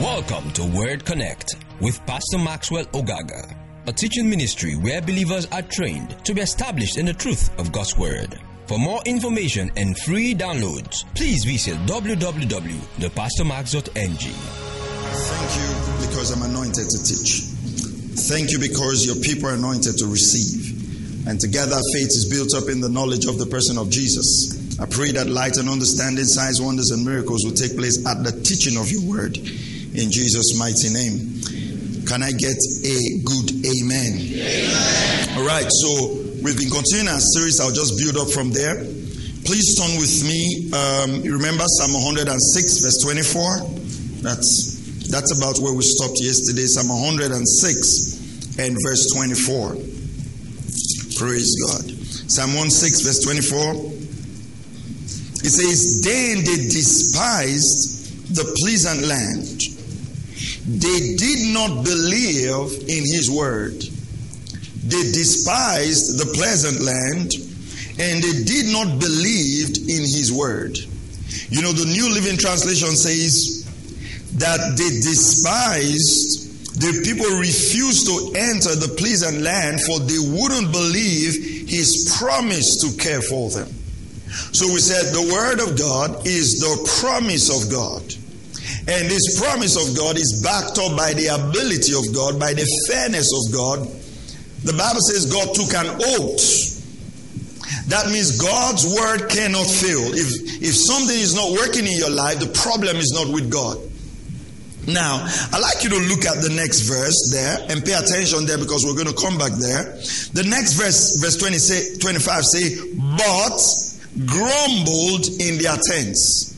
Welcome to Word Connect with Pastor Maxwell Ogaga, a teaching ministry where believers are trained to be established in the truth of God's Word. For more information and free downloads, please visit www.thepastormax.ng. Thank you because I'm anointed to teach. Thank you because your people are anointed to receive. And together faith is built up in the knowledge of the person of Jesus. I pray that light and understanding, signs, wonders, and miracles will take place at the teaching of your word. In Jesus' mighty name. Can I get a good amen? amen? All right, so we've been continuing our series. I'll just build up from there. Please turn with me. Um, remember Psalm 106, verse 24? That's that's about where we stopped yesterday. Psalm 106 and verse 24. Praise God. Psalm 106, verse 24. It says, Then they despised the pleasant land they did not believe in his word. They despised the pleasant land and they did not believe in his word. You know, the New Living Translation says that they despised, the people refused to enter the pleasant land for they wouldn't believe his promise to care for them. So we said the word of God is the promise of God. And this promise of God is backed up by the ability of God, by the fairness of God. The Bible says God took an oath. That means God's word cannot fail. If, if something is not working in your life, the problem is not with God. Now, I'd like you to look at the next verse there and pay attention there because we're going to come back there. The next verse, verse 20 say, 25 say, but grumbled in their tents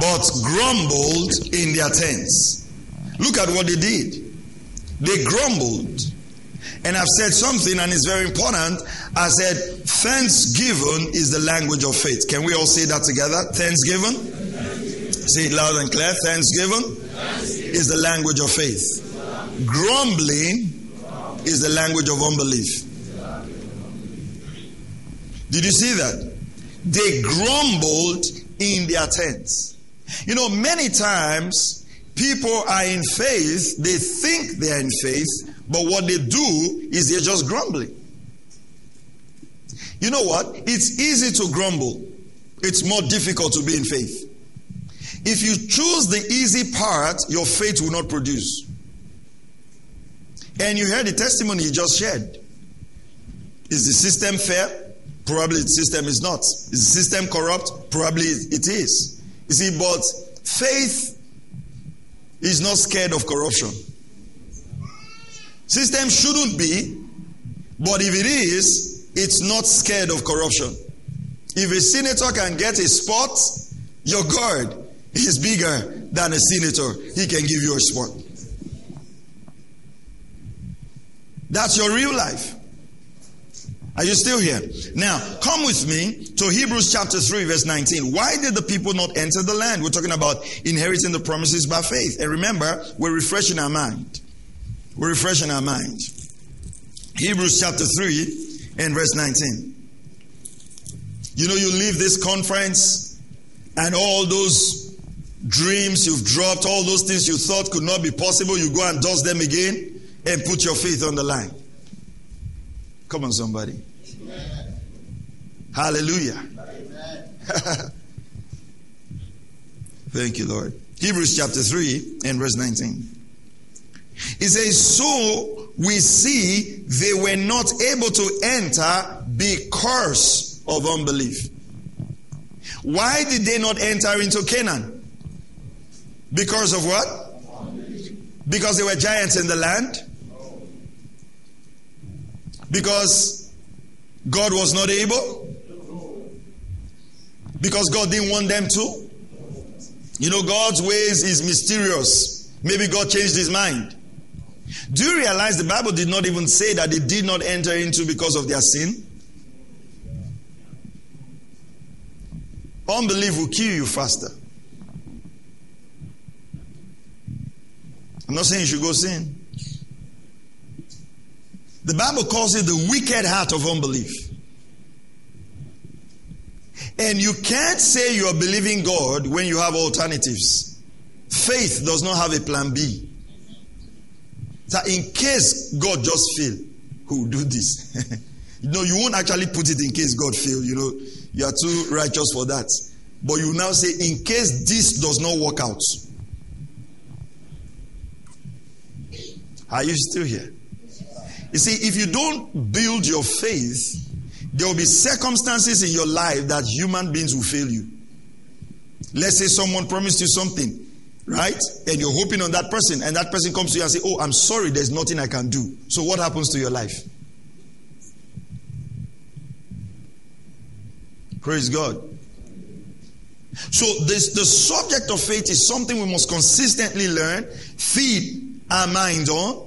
but grumbled in their tents. Look at what they did. They grumbled. And I've said something, and it's very important. I said, thanksgiving is the language of faith. Can we all say that together? Thanksgiving? Say it loud and clear. Thanksgiving is the language of faith. Grumbling is the language of unbelief. Did you see that? They grumbled in their tents. You know, many times people are in faith, they think they're in faith, but what they do is they're just grumbling. You know what? It's easy to grumble, it's more difficult to be in faith. If you choose the easy part, your faith will not produce. And you heard the testimony he just shared. Is the system fair? Probably the system is not. Is the system corrupt? Probably it is. You see, but faith is not scared of corruption. System shouldn't be, but if it is, it's not scared of corruption. If a senator can get a spot, your God is bigger than a senator. He can give you a spot. That's your real life. Are you still here? Now, come with me to Hebrews chapter 3, verse 19. Why did the people not enter the land? We're talking about inheriting the promises by faith. And remember, we're refreshing our mind. We're refreshing our mind. Hebrews chapter 3 and verse 19. You know, you leave this conference and all those dreams you've dropped, all those things you thought could not be possible, you go and dust them again and put your faith on the line. Come on, somebody. Amen. Hallelujah. Thank you, Lord. Hebrews chapter 3 and verse 19. It says, So we see they were not able to enter because of unbelief. Why did they not enter into Canaan? Because of what? Because there were giants in the land? Because God was not able? Because God didn't want them to? You know, God's ways is mysterious. Maybe God changed his mind. Do you realize the Bible did not even say that they did not enter into because of their sin? Unbelief will kill you faster. I'm not saying you should go sin. The Bible calls it the wicked heart of unbelief. And you can't say you are believing God when you have alternatives. Faith does not have a plan B. So in case God just fail, who will do this? know, you won't actually put it in case God fail. You know, you are too righteous for that. But you now say, in case this does not work out. Are you still here? You see, if you don't build your faith, there will be circumstances in your life that human beings will fail you. Let's say someone promised you something, right? And you're hoping on that person, and that person comes to you and say, "Oh, I'm sorry, there's nothing I can do." So what happens to your life? Praise God. So this the subject of faith is something we must consistently learn, feed our minds on,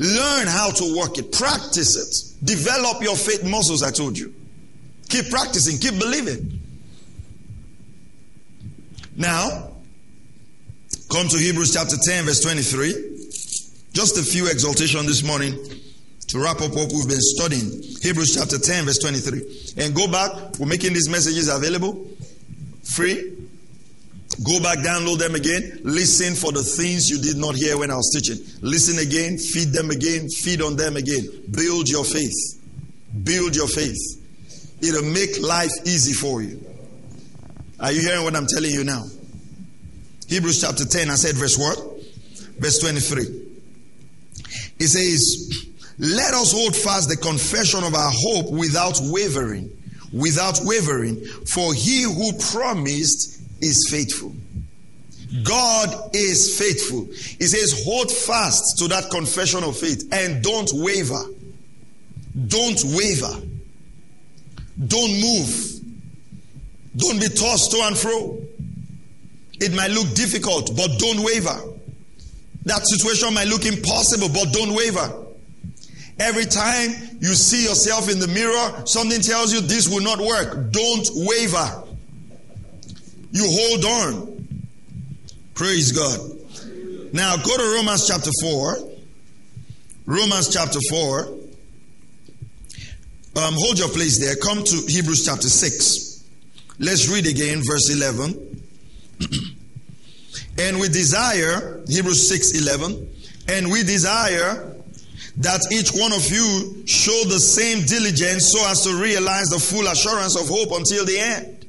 learn how to work it, practice it, develop your faith muscles. I told you. Keep practicing, keep believing. Now, come to Hebrews chapter 10, verse 23. Just a few exaltation this morning to wrap up what we've been studying. Hebrews chapter 10, verse 23. And go back. We're making these messages available free. Go back, download them again. Listen for the things you did not hear when I was teaching. Listen again, feed them again, feed on them again. Build your faith. Build your faith. It'll make life easy for you. Are you hearing what I'm telling you now? Hebrews chapter 10, I said verse what? Verse 23. It says, Let us hold fast the confession of our hope without wavering. Without wavering, for he who promised is faithful. God is faithful. He says, hold fast to that confession of faith and don't waver. Don't waver. Don't move. Don't be tossed to and fro. It might look difficult, but don't waver. That situation might look impossible, but don't waver. Every time you see yourself in the mirror, something tells you this will not work. Don't waver. You hold on. Praise God. Now go to Romans chapter 4. Romans chapter 4. Um, hold your place there. Come to Hebrews chapter 6. Let's read again, verse 11. and we desire, Hebrews 6 11, and we desire that each one of you show the same diligence so as to realize the full assurance of hope until the end.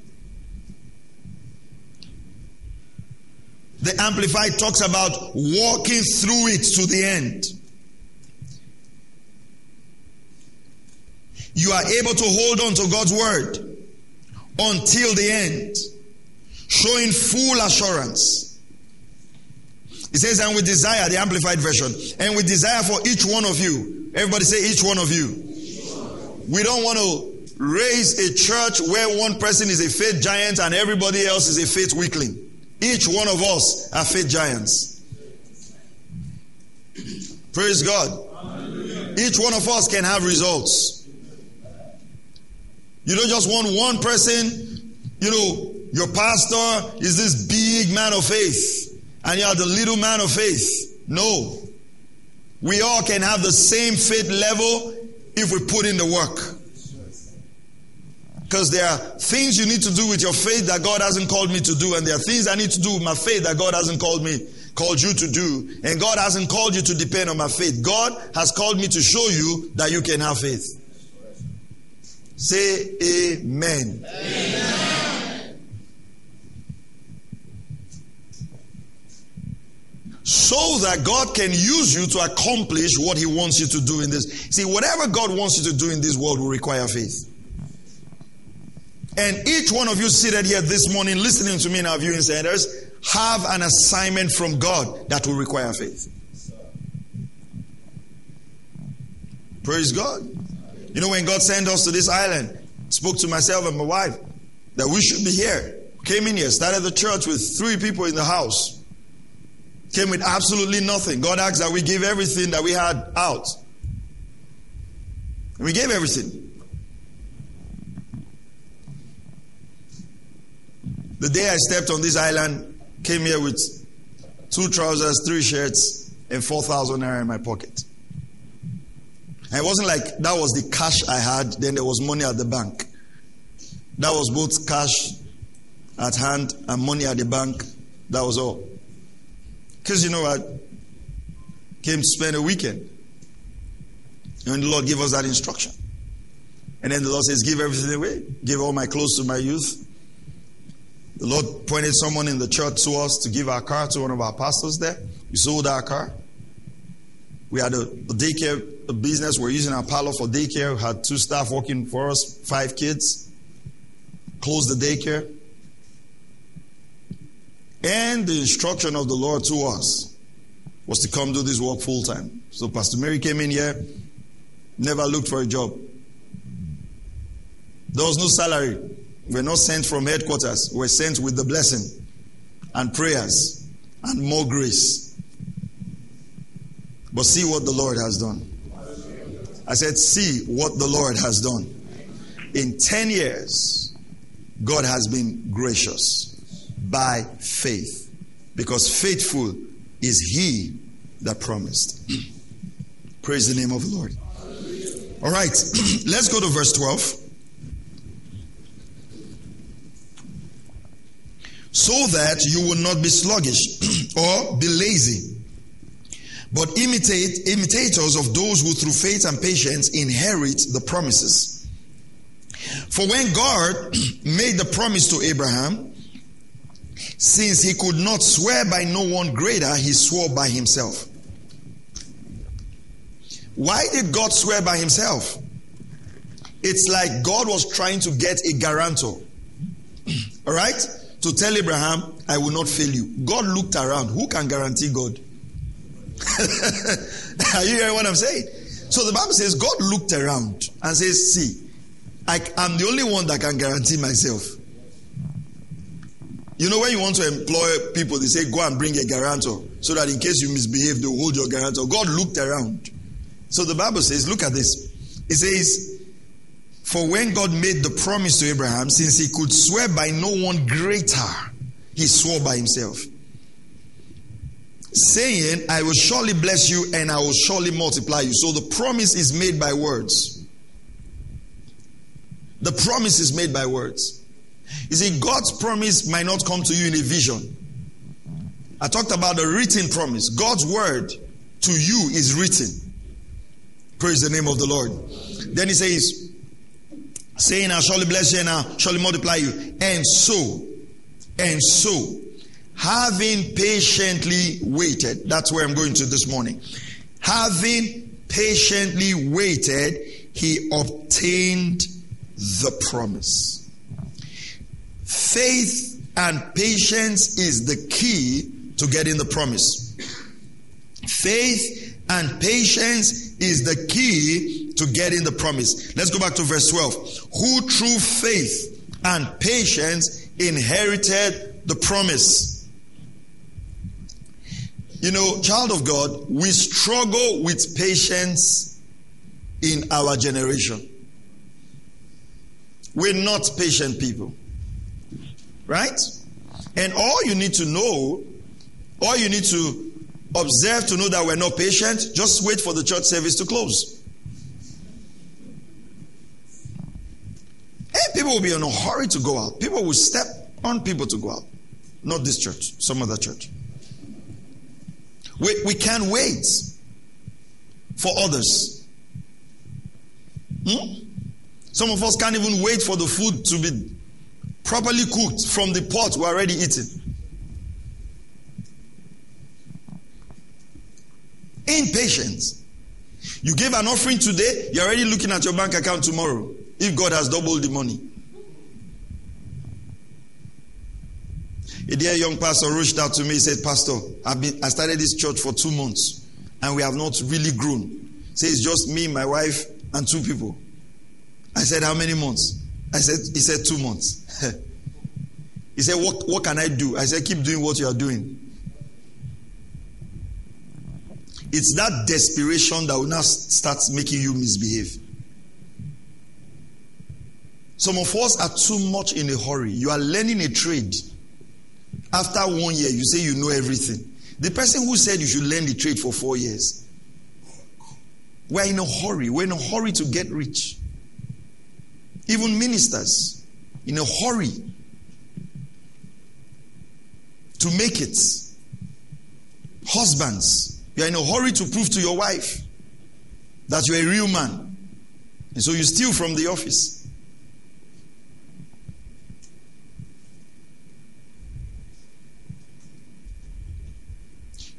The Amplified talks about walking through it to the end. You are able to hold on to God's word until the end, showing full assurance. He says, and we desire, the Amplified Version, and we desire for each one of you. Everybody say, each one of you. We don't want to raise a church where one person is a faith giant and everybody else is a faith weakling. Each one of us are faith giants. Praise God. Each one of us can have results. You don't just want one person, you know, your pastor is this big man of faith and you are the little man of faith. No. We all can have the same faith level if we put in the work. Because there are things you need to do with your faith that God hasn't called me to do, and there are things I need to do with my faith that God hasn't called me, called you to do, and God hasn't called you to depend on my faith. God has called me to show you that you can have faith. Say amen. amen. so that God can use you to accomplish what He wants you to do in this. See, whatever God wants you to do in this world will require faith. And each one of you seated here this morning, listening to me in our viewing centers, have an assignment from God that will require faith. Praise God. You know, when God sent us to this island, spoke to myself and my wife that we should be here. Came in here, started the church with three people in the house. Came with absolutely nothing. God asked that we give everything that we had out. And we gave everything. The day I stepped on this island, came here with two trousers, three shirts, and 4,000 naira in my pocket. And it wasn't like that was the cash I had, then there was money at the bank. That was both cash at hand and money at the bank. That was all. Because, you know, I came to spend a weekend. And the Lord gave us that instruction. And then the Lord says, Give everything away. Give all my clothes to my youth. The Lord pointed someone in the church to us to give our car to one of our pastors there. We sold our car. We had a, a daycare a business. We're using our parlor for daycare. We had two staff working for us, five kids. Closed the daycare. And the instruction of the Lord to us was to come do this work full time. So Pastor Mary came in here, never looked for a job. There was no salary. We're not sent from headquarters. We're sent with the blessing and prayers and more grace. But see what the Lord has done. I said, see what the Lord has done. In 10 years, God has been gracious by faith. Because faithful is he that promised. Praise the name of the Lord. All right, let's go to verse 12. So that you will not be sluggish or be lazy, but imitate imitators of those who through faith and patience inherit the promises. For when God made the promise to Abraham, since he could not swear by no one greater, he swore by himself. Why did God swear by himself? It's like God was trying to get a guarantor. All right? To tell Abraham, I will not fail you. God looked around. Who can guarantee God? Are you hearing what I'm saying? So the Bible says God looked around and says, See, I, am the only one that can guarantee myself. You know, when you want to employ people, they say, Go and bring a guarantor so that in case you misbehave, they'll hold your guarantor. God looked around. So the Bible says, Look at this. It says, For when God made the promise to Abraham, since he could swear by no one greater, he swore by himself saying, I will surely bless you and I will surely multiply you. So the promise is made by words. The promise is made by words. You see, God's promise might not come to you in a vision. I talked about the written promise. God's word to you is written. Praise the name of the Lord. Then he says, saying, I'll surely bless you and I'll surely multiply you. And so, and so, having patiently waited, that's where I'm going to this morning. Having patiently waited, he obtained the promise. Faith and patience is the key to getting the promise. Faith and patience is the key to get in the promise. Let's go back to verse 12. Who through faith and patience inherited the promise. You know, child of God, we struggle with patience in our generation. We're not patient people. Right? And all you need to know, all you need to observe to know that we're not patient, just wait for the church service to close. And people will be in a hurry to go out. People will step on people to go out. Not this church, some other church. We, we can't wait for others. Hmm? Some of us can't even wait for the food to be properly cooked from the pot we're already eating. Impatience. You gave an offering today, you're already looking at your bank account tomorrow if God has doubled the money. A dear young pastor reached out to me. He said, Pastor, I've been, I started this church for two months and we have not really grown. Say it's just me, my wife, and two people. I said, How many months? I said, He said, Two months. he said, what, what can I do? I said, Keep doing what you are doing. It's that desperation that will now start making you misbehave. Some of us are too much in a hurry. You are learning a trade. After one year, you say you know everything. The person who said you should learn the trade for four years. We're in a hurry. We're in a hurry to get rich. Even ministers, in a hurry to make it. Husbands, you are in a hurry to prove to your wife that you're a real man. And so you steal from the office.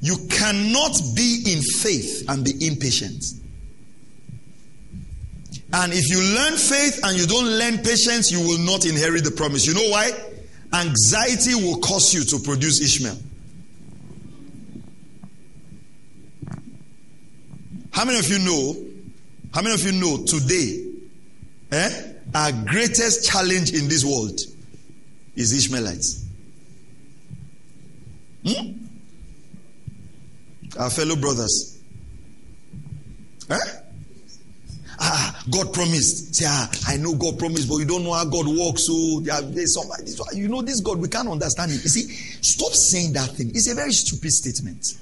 You cannot be in faith and be impatient. And if you learn faith and you don't learn patience, you will not inherit the promise. You know why? Anxiety will cause you to produce Ishmael. How many of you know? How many of you know today? Eh, our greatest challenge in this world is Ishmaelites. Hmm? Our fellow brothers. Eh? Ah, God promised. Say, ah, I know God promised, but you don't know how God works. So there's somebody. You know this God, we can't understand it. You see, stop saying that thing. It's a very stupid statement.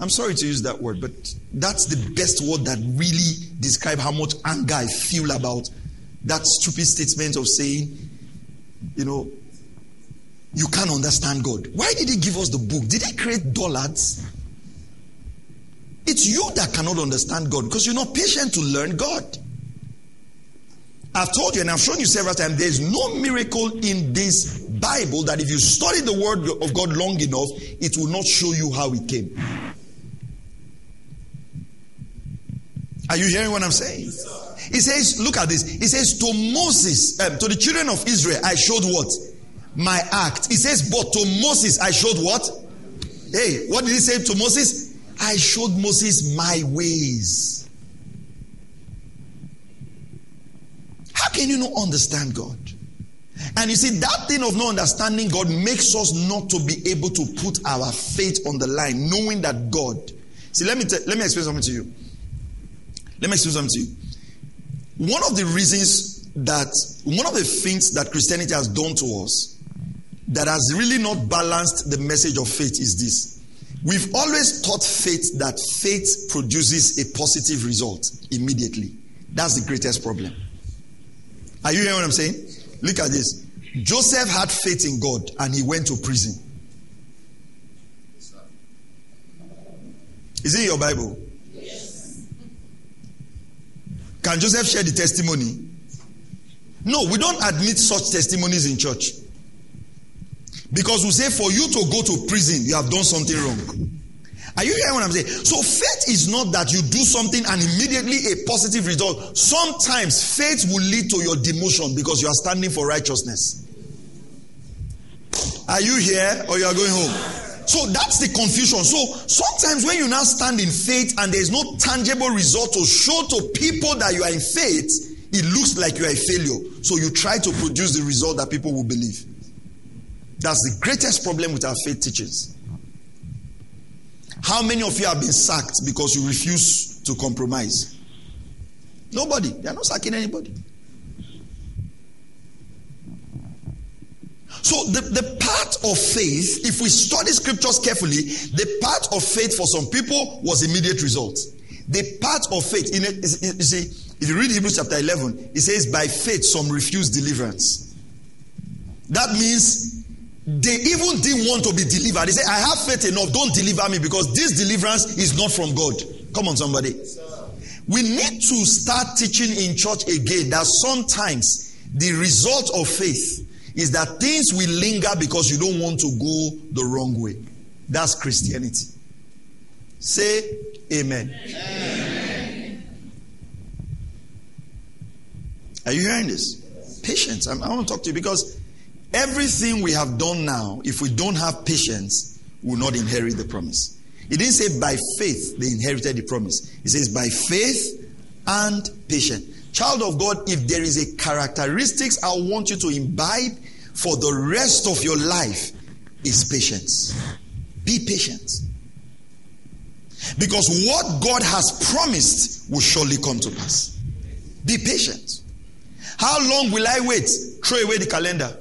I'm sorry to use that word, but that's the best word that really describe how much anger I feel about that stupid statement of saying, you know, you can't understand God. Why did He give us the book? Did He create dullards? It's you that cannot understand God because you're not patient to learn God. I've told you and I've shown you several times there's no miracle in this Bible that if you study the word of God long enough, it will not show you how it came. Are you hearing what I'm saying? He says, look at this. He says, to Moses, um, to the children of Israel, I showed what? My act. He says, but to Moses, I showed what? Hey, what did he say to Moses? I showed Moses my ways. How can you not understand God? And you see, that thing of not understanding God makes us not to be able to put our faith on the line, knowing that God. See, let me t- let me explain something to you. Let me explain something to you. One of the reasons that one of the things that Christianity has done to us that has really not balanced the message of faith is this. We've always taught faith that faith produces a positive result immediately. That's the greatest problem. Are you hearing what I'm saying? Look at this. Joseph had faith in God and he went to prison. Is it your Bible? Yes. Can Joseph share the testimony? No, we don't admit such testimonies in church. Because we say for you to go to prison, you have done something wrong. Are you hearing what I'm saying? So faith is not that you do something and immediately a positive result. Sometimes faith will lead to your demotion because you are standing for righteousness. Are you here or you are going home? So that's the confusion. So sometimes when you now stand in faith and there's no tangible result to show to people that you are in faith, it looks like you are a failure. So you try to produce the result that people will believe. That's the greatest problem with our faith teachings. How many of you have been sacked because you refuse to compromise? Nobody. They are not sacking anybody. So the, the part of faith, if we study scriptures carefully, the part of faith for some people was immediate result. The part of faith, in it, you see, if you read Hebrews chapter 11, it says, by faith some refuse deliverance. That means they even didn't want to be delivered. They said, I have faith enough. Don't deliver me because this deliverance is not from God. Come on, somebody. We need to start teaching in church again that sometimes the result of faith is that things will linger because you don't want to go the wrong way. That's Christianity. Say amen. amen. Are you hearing this? Patience. I, I want to talk to you because Everything we have done now, if we don't have patience, will not inherit the promise. He didn't say by faith they inherited the promise. He says by faith and patience. Child of God, if there is a characteristics I want you to imbibe for the rest of your life is patience. Be patient. Because what God has promised will surely come to pass. Be patient. How long will I wait? Throw away the calendar.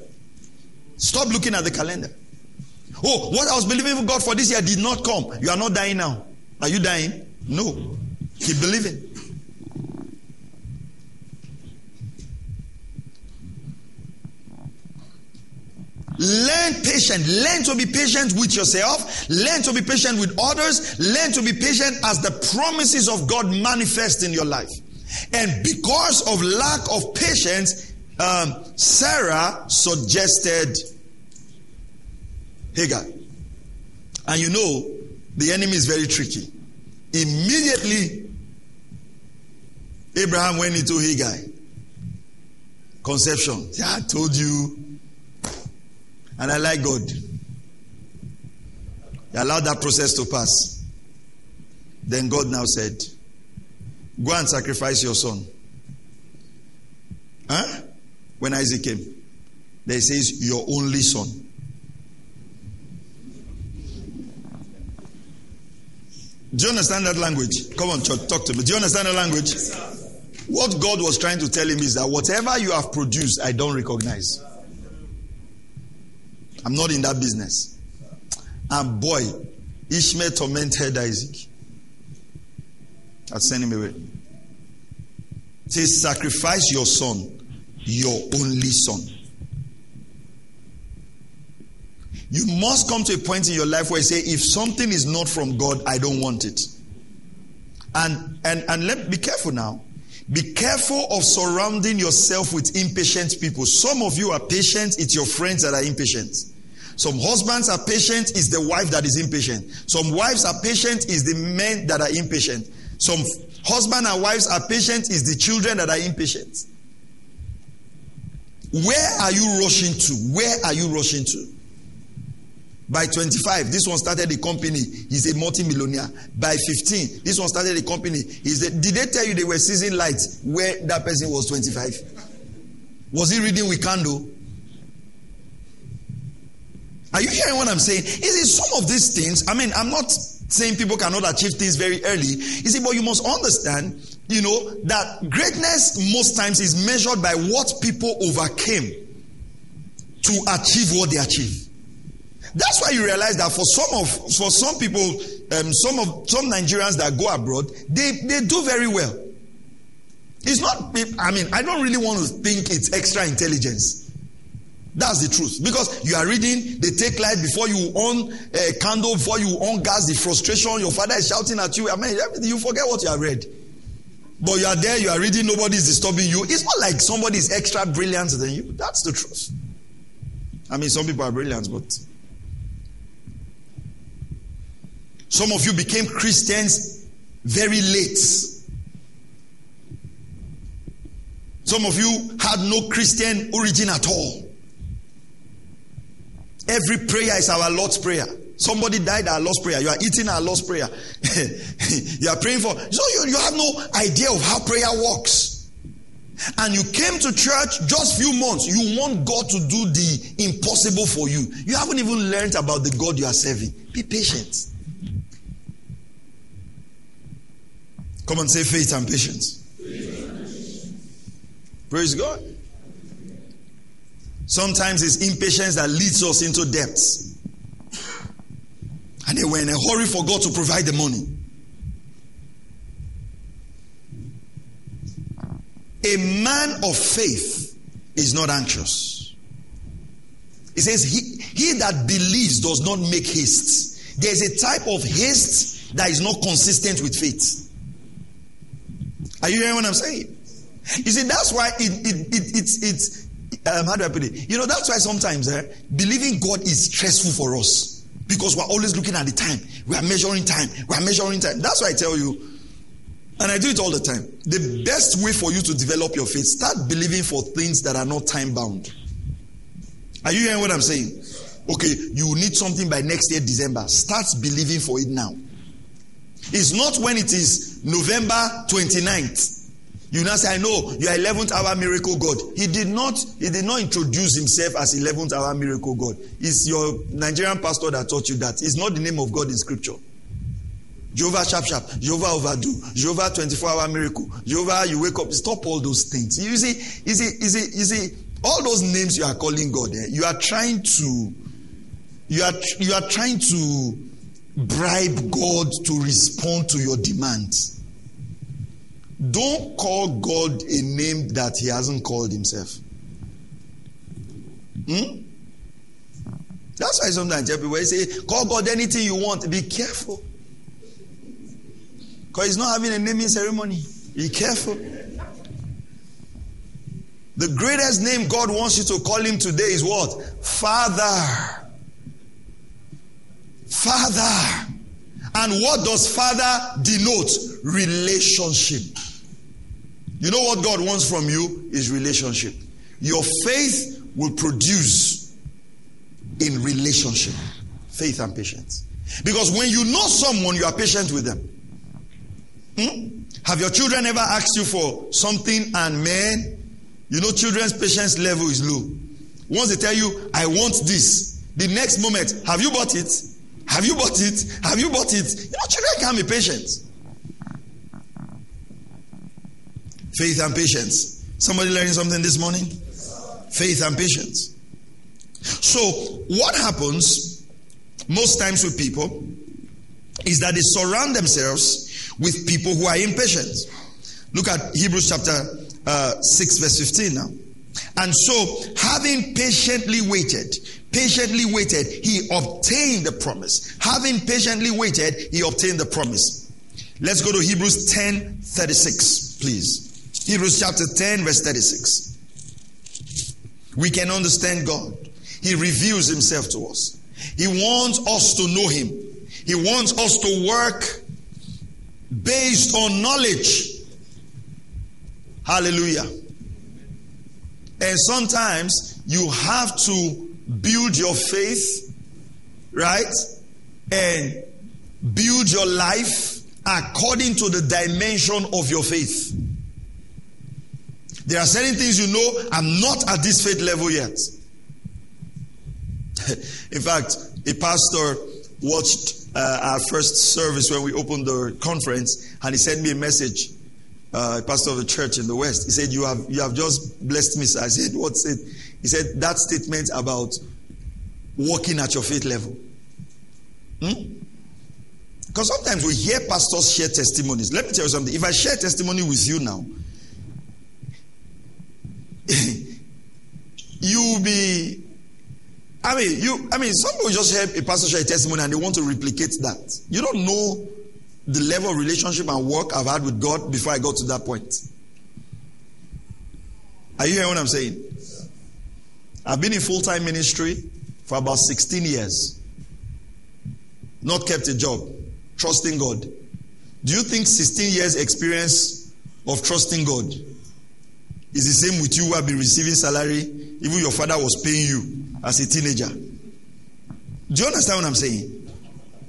Stop looking at the calendar. Oh, what I was believing God for this year did not come. You are not dying now. Are you dying? No. Keep believing. learn patient. Learn to be patient with yourself. Learn to be patient with others. Learn to be patient as the promises of God manifest in your life. And because of lack of patience, um, Sarah suggested Hagar. And you know, the enemy is very tricky. Immediately, Abraham went into Hagar. Conception. Yeah, I told you. And I like God. He allowed that process to pass. Then God now said, Go and sacrifice your son. Huh? When Isaac came, They says, Your only son. Do you understand that language? Come on, church, talk to me. Do you understand the language? what God was trying to tell him is that whatever you have produced, I don't recognize. I'm not in that business. And boy, Ishmael tormented Isaac. I sent him away. Say, sacrifice your son, your only son. You must come to a point in your life where you say, if something is not from God, I don't want it. And and and let be careful now. Be careful of surrounding yourself with impatient people. Some of you are patient, it's your friends that are impatient. Some husbands are patient, it's the wife that is impatient. Some wives are patient, it's the men that are impatient. Some husband and wives are patient, it's the children that are impatient. Where are you rushing to? Where are you rushing to? By 25, this one started a company. He's a multi-millionaire. By 15, this one started a company. He's a, did they tell you they were seizing lights where that person was 25? Was he reading with candle? Are you hearing what I'm saying? Is it some of these things? I mean, I'm not saying people cannot achieve things very early. You see, but you must understand, you know, that greatness most times is measured by what people overcame to achieve what they achieve. That's why you realize that for some of for some people, um, some of some Nigerians that go abroad, they they do very well. It's not. I mean, I don't really want to think it's extra intelligence. That's the truth. Because you are reading, they take light before you on a candle, before you on gas, the frustration, your father is shouting at you. I mean, you forget what you have read. But you are there, you are reading, nobody is disturbing you. It's not like somebody is extra brilliant than you. That's the truth. I mean, some people are brilliant, but Some of you became Christians very late. Some of you had no Christian origin at all. Every prayer is our Lord's Prayer. Somebody died our Lord's Prayer. You are eating our Lord's Prayer. you are praying for. So you, you have no idea of how prayer works. And you came to church just few months. You want God to do the impossible for you. You haven't even learned about the God you are serving. Be patient. Come and say faith and patience. Praise God. Sometimes it's impatience that leads us into debts. And they were in a hurry for God to provide the money. A man of faith is not anxious. It says, he, he that believes does not make haste. There's a type of haste that is not consistent with faith. Are you hearing what I'm saying? You see, that's why it, it, it, it's, it's um, how do I put it? You know, that's why sometimes eh, believing God is stressful for us because we're always looking at the time. We are measuring time. We are measuring time. That's why I tell you, and I do it all the time. The best way for you to develop your faith, start believing for things that are not time bound. Are you hearing what I'm saying? Okay, you need something by next year, December. Start believing for it now. It's not when it is November 29th. You now say, I know you are 11th hour miracle God. He did not, he did not introduce himself as 11th hour miracle God. It's your Nigerian pastor that taught you that. It's not the name of God in scripture. Jehovah sharp sharp, Jehovah overdo, Jehovah 24 hour miracle, Jehovah you wake up. Stop all those things. You see, you see, you see, you see, all those names you are calling God, eh, you are trying to, you are, you are trying to bribe God to respond to your demands. Don't call God a name that He hasn't called Himself. Hmm? That's why sometimes people say, call God anything you want. Be careful. Because he's not having a naming ceremony. Be careful. The greatest name God wants you to call him today is what? Father. Father. And what does father denote? Relationship. You know what God wants from you is relationship. Your faith will produce in relationship. Faith and patience. Because when you know someone, you are patient with them. Hmm? Have your children ever asked you for something and man, you know, children's patience level is low. Once they tell you, I want this, the next moment, have you bought it? Have you bought it? Have you bought it? You know, children can be patient. Faith and patience. Somebody learning something this morning? Faith and patience. So, what happens most times with people is that they surround themselves with people who are impatient. Look at Hebrews chapter uh, 6, verse 15 now. And so, having patiently waited, patiently waited, he obtained the promise. Having patiently waited, he obtained the promise. Let's go to Hebrews 10 36, please. Hebrews chapter 10, verse 36. We can understand God. He reveals himself to us. He wants us to know him. He wants us to work based on knowledge. Hallelujah. And sometimes you have to build your faith, right? And build your life according to the dimension of your faith. There are certain things you know, I'm not at this faith level yet. In fact, a pastor watched uh, our first service when we opened the conference, and he sent me a message. Uh, a pastor of the church in the West. He said, "You have you have just blessed me." I said, "What's it?" He said, "That statement about walking at your faith level." Hmm? Because sometimes we hear pastors share testimonies. Let me tell you something. If I share testimony with you now, you will be I mean, you. I mean, some people just hear a pastor share a testimony and they want to replicate that. You don't know the level of relationship and work I've had with God before I got to that point. Are you hearing what I'm saying? I've been in full time ministry for about 16 years. Not kept a job, trusting God. Do you think 16 years experience of trusting God is the same with you who have been receiving salary, even your father was paying you as a teenager. Do you understand what I'm saying?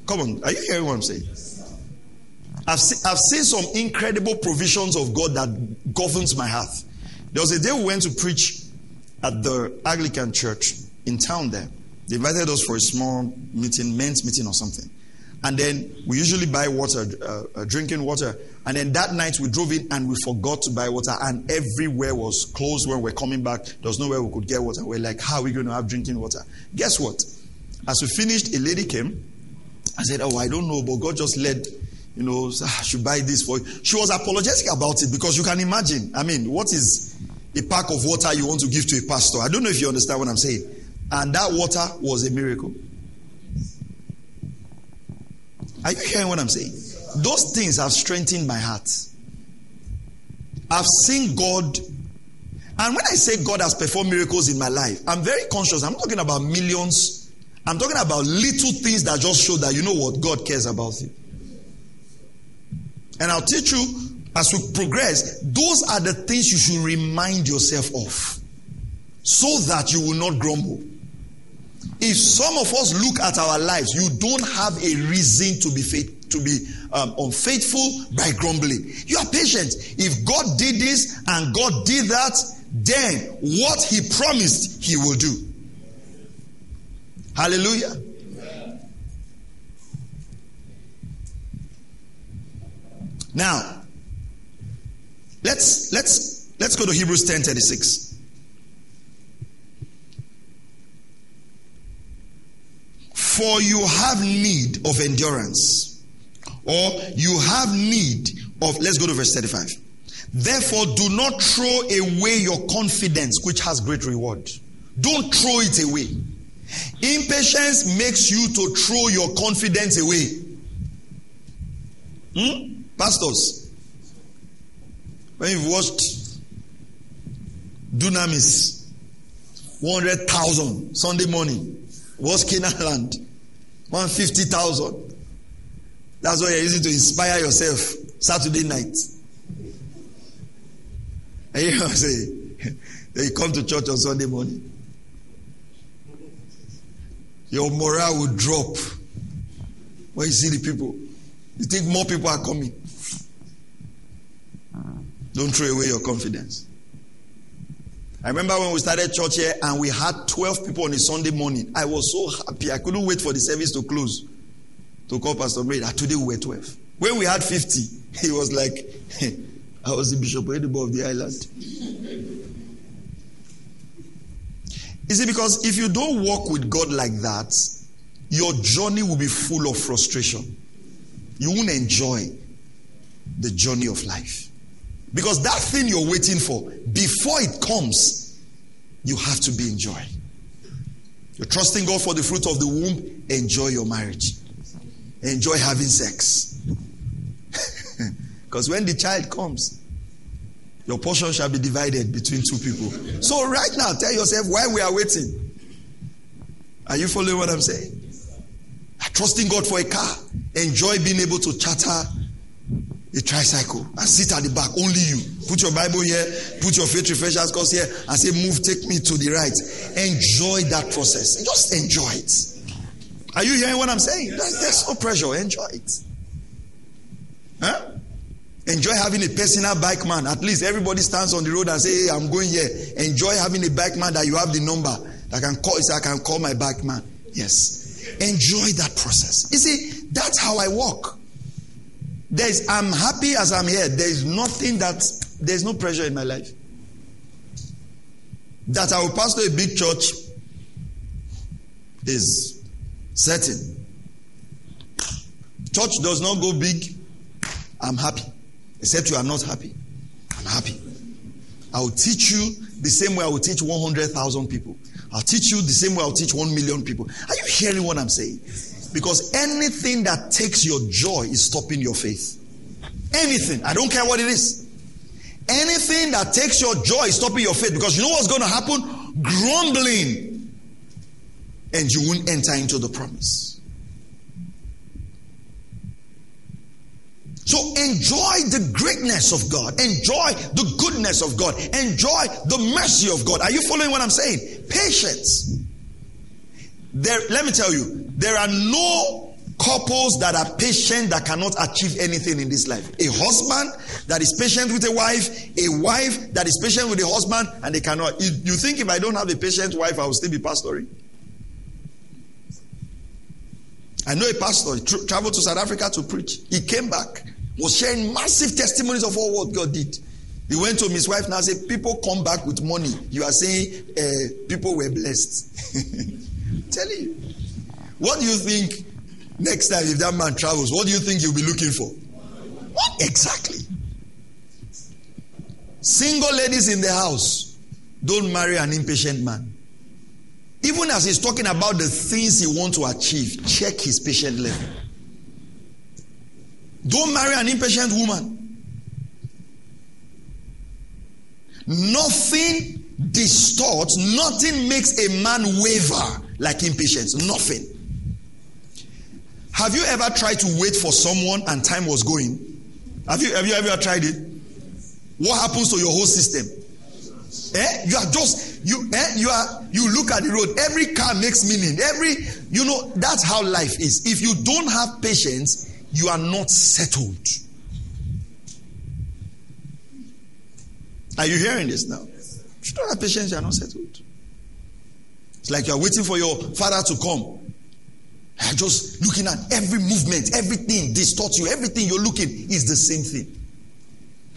Come on, are you hearing what I'm saying? I've, I've seen some incredible provisions of God that governs my heart. There was a day we went to preach at the Anglican church in town there. They invited us for a small meeting, men's meeting or something. And then we usually buy water, uh, uh, drinking water. And then that night we drove in and we forgot to buy water, and everywhere was closed when we we're coming back. There was nowhere we could get water. We're like, how are we going to have drinking water? Guess what? As we finished, a lady came. I said, Oh, I don't know, but God just led, you know, I should buy this for you. She was apologetic about it because you can imagine. I mean, what is a pack of water you want to give to a pastor? I don't know if you understand what I'm saying. And that water was a miracle. Are you hearing what I'm saying? Those things have strengthened my heart. I've seen God. And when I say God has performed miracles in my life, I'm very conscious. I'm talking about millions. I'm talking about little things that just show that you know what God cares about you. And I'll teach you as we progress, those are the things you should remind yourself of so that you will not grumble. If some of us look at our lives, you don't have a reason to be faith, to be um, unfaithful by grumbling. You are patient. If God did this and God did that, then what He promised He will do. Hallelujah. Now, let's let's let's go to Hebrews 10 36. For you have need of endurance, or you have need of, let's go to verse 35. Therefore, do not throw away your confidence, which has great reward. Don't throw it away. Impatience makes you to throw your confidence away. Hmm? Pastors, when you've watched Dunamis, 100,000 Sunday morning, was Canaan land, 150,000. That's what you're using to inspire yourself Saturday night. And you know, say, you come to church on Sunday morning. Your morale will drop when you see the people. You think more people are coming. Don't throw away your confidence. I remember when we started church here and we had 12 people on a Sunday morning. I was so happy. I couldn't wait for the service to close to call Pastor Braid. Today we were 12. When we had 50, he was like, hey, I was the Bishop of the island. You see, because if you don't walk with God like that, your journey will be full of frustration. You won't enjoy the journey of life. Because that thing you're waiting for, before it comes, you have to be enjoying. You're trusting God for the fruit of the womb, enjoy your marriage. Enjoy having sex. Because when the child comes, your portion shall be divided between two people. So, right now, tell yourself why we are waiting. Are you following what I'm saying? Trusting God for a car. Enjoy being able to charter a tricycle and sit at the back. Only you. Put your Bible here, put your faith refreshers course here, and say, Move, take me to the right. Enjoy that process. Just enjoy it. Are you hearing what I'm saying? There's no pressure. Enjoy it. Huh? Enjoy having a personal bike man. At least everybody stands on the road and say, Hey, I'm going here. Enjoy having a bike man that you have the number that can call. So I can call my bike man. Yes. Enjoy that process. You see, that's how I walk. There's, I'm happy as I'm here. There is nothing that, there's no pressure in my life. That I will pastor a big church is certain. Church does not go big. I'm happy. Except you are not happy. I'm happy. I will teach you the same way I will teach 100,000 people. I'll teach you the same way I'll teach 1 million people. Are you hearing what I'm saying? Because anything that takes your joy is stopping your faith. Anything. I don't care what it is. Anything that takes your joy is stopping your faith. Because you know what's going to happen? Grumbling. And you won't enter into the promise. So enjoy the greatness of God. Enjoy the goodness of God. Enjoy the mercy of God. Are you following what I'm saying? Patience. There, let me tell you, there are no couples that are patient that cannot achieve anything in this life. A husband that is patient with a wife, a wife that is patient with a husband, and they cannot. You, you think if I don't have a patient wife, I will still be pastoring? I know a pastor tra- traveled to South Africa to preach. He came back, was sharing massive testimonies of all what God did. He went to his wife now said, People come back with money. You are saying uh, people were blessed. telling you. What do you think next time if that man travels? What do you think you'll be looking for? What exactly? Single ladies in the house, don't marry an impatient man. Even as he's talking about the things he wants to achieve, check his patient level. Don't marry an impatient woman. Nothing distorts, nothing makes a man waver like impatience. Nothing. Have you ever tried to wait for someone and time was going? Have you, have you ever tried it? What happens to your whole system? Eh? You are just you eh? you are you look at the road. Every car makes meaning. Every you know that's how life is. If you don't have patience, you are not settled. Are you hearing this now? If you don't have patience, you are not settled. Like you're waiting for your father to come. And just looking at every movement, everything distorts you, everything you're looking is the same thing.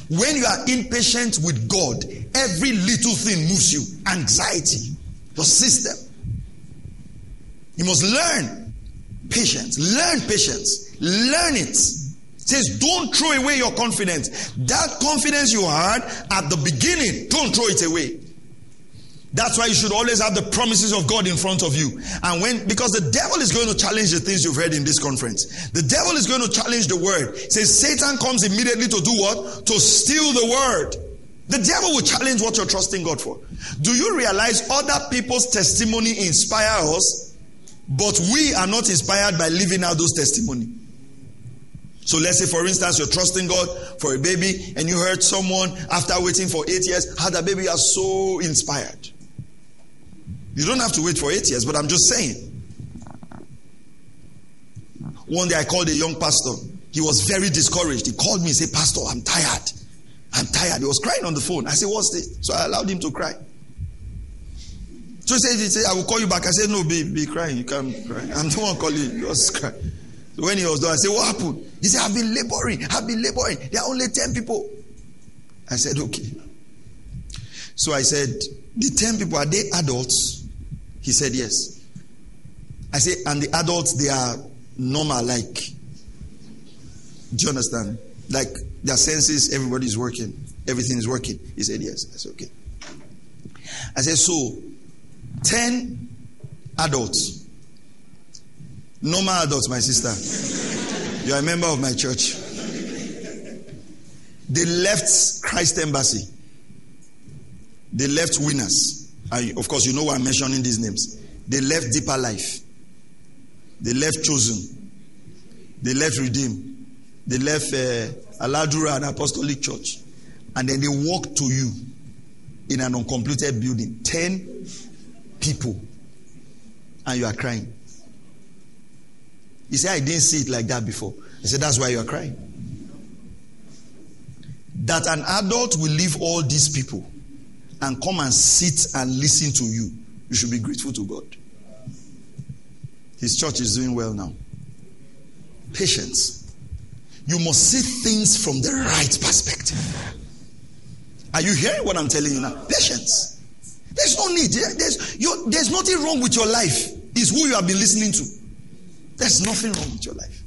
When you are impatient with God, every little thing moves you. Anxiety, your system. You must learn patience. Learn patience. Learn it. it. Says, don't throw away your confidence. That confidence you had at the beginning, don't throw it away. That's why you should always have the promises of God in front of you. And when, because the devil is going to challenge the things you've heard in this conference. The devil is going to challenge the word. Says Satan comes immediately to do what? To steal the word. The devil will challenge what you're trusting God for. Do you realize other people's testimony inspire us, but we are not inspired by living out those testimony? So let's say, for instance, you're trusting God for a baby, and you heard someone after waiting for eight years ah, had a baby. You are so inspired. You don't have to wait for eight years, but I'm just saying. One day I called a young pastor. He was very discouraged. He called me and said, Pastor, I'm tired. I'm tired. He was crying on the phone. I said, What's this? So I allowed him to cry. So he said, he said I will call you back. I said, No, be, be crying. You can't cry. I'm the one calling you. Just cry. So when he was done, I said, What happened? He said, I've been laboring. I've been laboring. There are only 10 people. I said, Okay. So I said, The 10 people, are they adults? He said, Yes. I say, and the adults, they are normal, like, do you understand? Like, their senses, everybody's working, everything is working. He said, Yes. I said, Okay. I said, So, 10 adults, normal adults, my sister, you are a member of my church. They left Christ Embassy, they left winners. Of course, you know why I'm mentioning these names. They left Deeper Life. They left Chosen. They left Redeem. They left uh, Aladura and Apostolic Church. And then they walked to you in an uncompleted building. Ten people. And you are crying. You say, I didn't see it like that before. I said, That's why you are crying. That an adult will leave all these people and come and sit and listen to you, you should be grateful to God. His church is doing well now. Patience. You must see things from the right perspective. Are you hearing what I'm telling you now? Patience. There's no need. There's, there's nothing wrong with your life. It's who you have been listening to. There's nothing wrong with your life.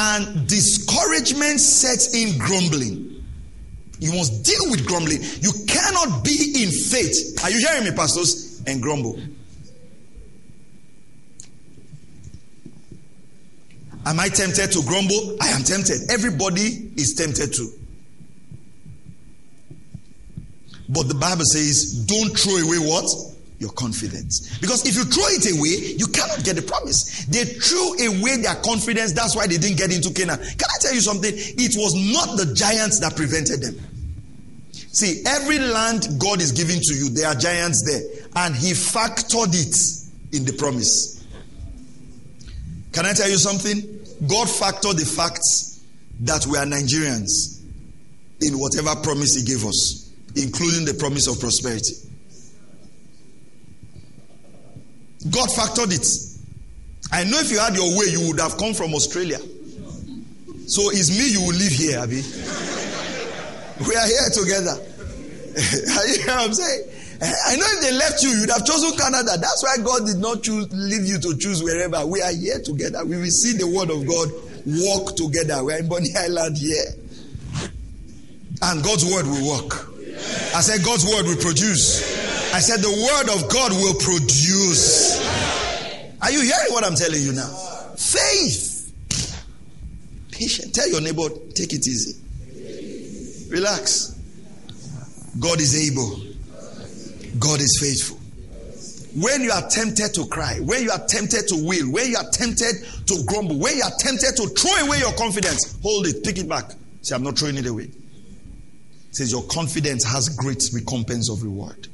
And discouragement sets in grumbling. You must deal with grumbling. You cannot be in faith. Are you hearing me, pastors? And grumble. Am I tempted to grumble? I am tempted. Everybody is tempted to. But the Bible says, don't throw away what? Your confidence. Because if you throw it away, you cannot get the promise. They threw away their confidence. That's why they didn't get into Canaan. Can I tell you something? It was not the giants that prevented them. See, every land God is giving to you, there are giants there. And He factored it in the promise. Can I tell you something? God factored the facts that we are Nigerians in whatever promise He gave us, including the promise of prosperity. God factored it. I know if you had your way, you would have come from Australia. So it's me you will live here, Abby. We are here together. you know what I'm saying? I know if they left you, you'd have chosen Canada. That's why God did not choose leave you to choose wherever. We are here together. We will see the word of God walk together. We are in Bonny Island here. And God's word will work. I said God's word will produce. I said, the word of God will produce. Are you hearing what I'm telling you now? Faith. Patient. Tell your neighbor, take it easy. Relax. God is able. God is faithful. When you are tempted to cry, when you are tempted to will, when you are tempted to grumble, when you are tempted to throw away your confidence, hold it, pick it back. Say, I'm not throwing it away. It says your confidence has great recompense of reward.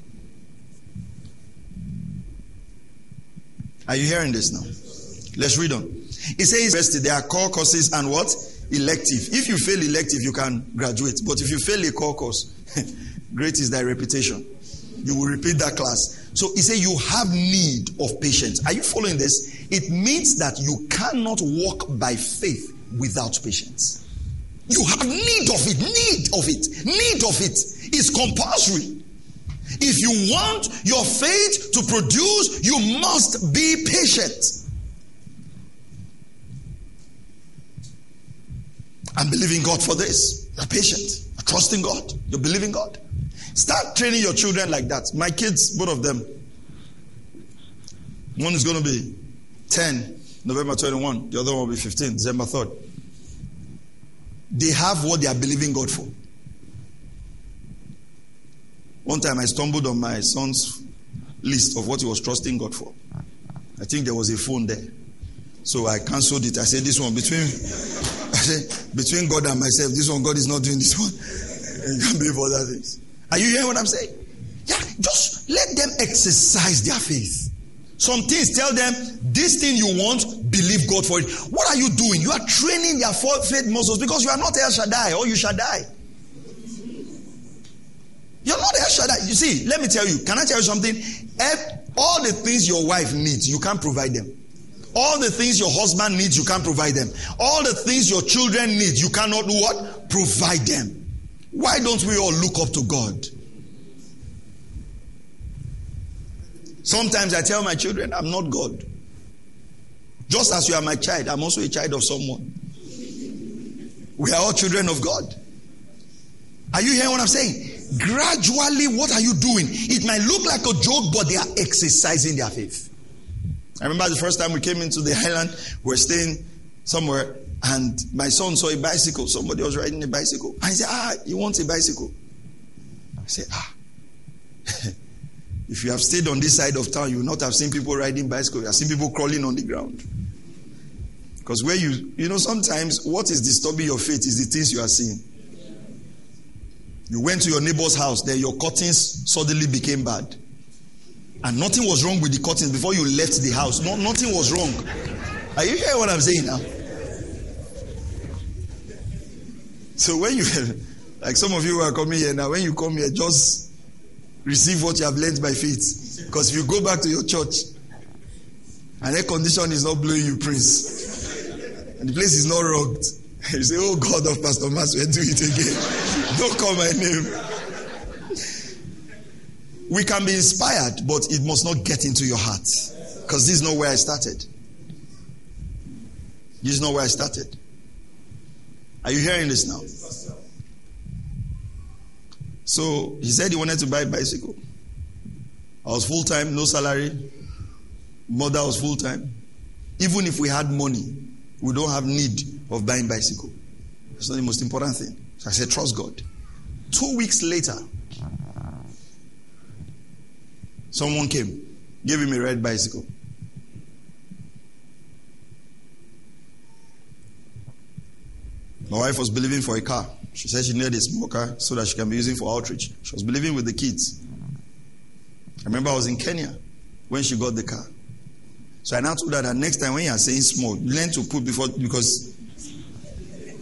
Are you hearing this now? Let's read on. It says there are core courses and what? Elective. If you fail elective, you can graduate. But if you fail a core course, great is thy reputation. You will repeat that class. So he said you have need of patience. Are you following this? It means that you cannot walk by faith without patience. You have need of it, need of it, need of it. It's compulsory. If you want your faith to produce, you must be patient. I'm believing God for this. You're patient. You're trusting God. You're believing God. Start training your children like that. My kids, both of them. One is going to be 10, November 21. The other one will be 15, December 3rd. They have what they are believing God for. One time I stumbled on my son's list of what he was trusting God for. I think there was a phone there. So I cancelled it. I said, This one between I said, between God and myself, this one, God is not doing this one. You can't believe other things. Are you hearing what I'm saying? Yeah, just let them exercise their faith. Some things tell them this thing you want, believe God for it. What are you doing? You are training their faith muscles because you are not El Shaddai or you shall die. You're not El Shaddai. You see, let me tell you. Can I tell you something? All the things your wife needs, you can't provide them. All the things your husband needs, you can't provide them. All the things your children need, you cannot do what? Provide them. Why don't we all look up to God? Sometimes I tell my children, I'm not God. Just as you are my child, I'm also a child of someone. We are all children of God. Are you hearing what I'm saying? Gradually, what are you doing? It might look like a joke, but they are exercising their faith. I remember the first time we came into the island, we were staying somewhere, and my son saw a bicycle. Somebody was riding a bicycle. And he said, Ah, he wants a bicycle. I said, Ah. if you have stayed on this side of town, you will not have seen people riding bicycles. You have seen people crawling on the ground. Because where you, you know, sometimes what is disturbing your faith is the things you are seeing. You went to your neighbor's house, then your curtains suddenly became bad. And nothing was wrong with the curtains before you left the house. No, nothing was wrong. Are you hearing what I'm saying now? So when you, like some of you are coming here now, when you come here, just receive what you have learned by faith. Because if you go back to your church and air condition is not blowing you, Prince, and the place is not rocked, you say, Oh God of Pastor Maxwell, do it again. Don't call my name. We can be inspired, but it must not get into your heart. Because this is not where I started. This is not where I started. Are you hearing this now? So he said he wanted to buy a bicycle. I was full time, no salary. Mother was full time. Even if we had money, we don't have need of buying bicycle. That's not the most important thing. So I said, trust God. Two weeks later, someone came, gave him a red bicycle. My wife was believing for a car. She said she needed a smoker so that she can be using for outreach. She was believing with the kids. I remember I was in Kenya when she got the car. So I now told her that next time when you are saying small, learn to put before because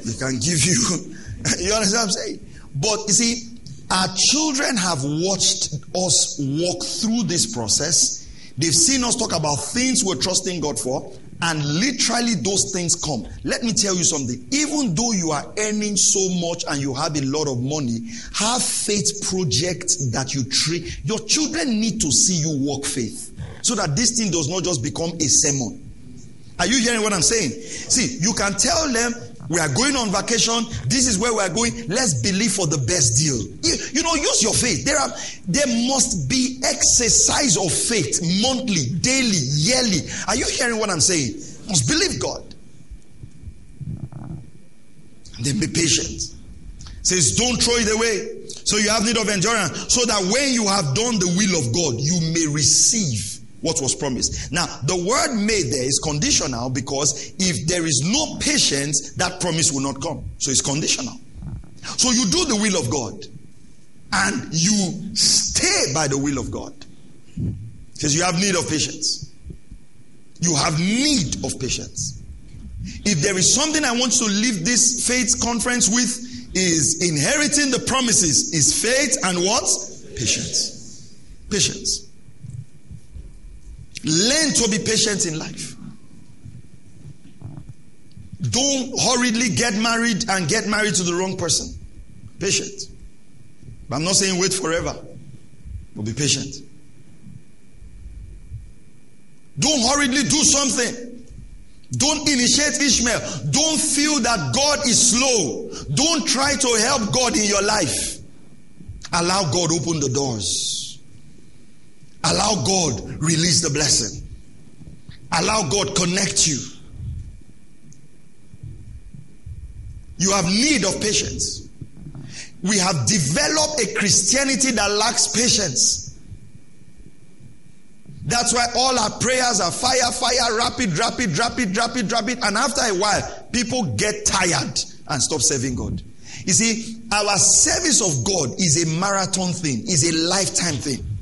they can give you. you understand what I'm saying? But you see, our children have watched us walk through this process. They've seen us talk about things we're trusting God for, and literally those things come. Let me tell you something. Even though you are earning so much and you have a lot of money, have faith projects that you treat. Your children need to see you walk faith so that this thing does not just become a sermon. Are you hearing what I'm saying? See, you can tell them we are going on vacation. This is where we are going. Let's believe for the best deal. You, you, know, use your faith. There are there must be exercise of faith monthly, daily, yearly. Are you hearing what I'm saying? Must believe God. And then be patient. Says, don't throw it away. So you have need of endurance, so that when you have done the will of God, you may receive what was promised. Now, the word made there is conditional because if there is no patience, that promise will not come. So it's conditional. So you do the will of God and you stay by the will of God. Because you have need of patience. You have need of patience. If there is something I want to leave this faith conference with is inheriting the promises is faith and what? Patience. Patience. Learn to be patient in life. Don't hurriedly get married and get married to the wrong person. Patient. But I'm not saying wait forever, but be patient. Don't hurriedly do something. Don't initiate Ishmael. Don't feel that God is slow. Don't try to help God in your life. Allow God open the doors. Allow God release the blessing. Allow God connect you. You have need of patience. We have developed a Christianity that lacks patience. That's why all our prayers are fire, fire, rapid, rapid, rapid, rapid, rapid. And after a while, people get tired and stop serving God. You see, our service of God is a marathon thing, is a lifetime thing.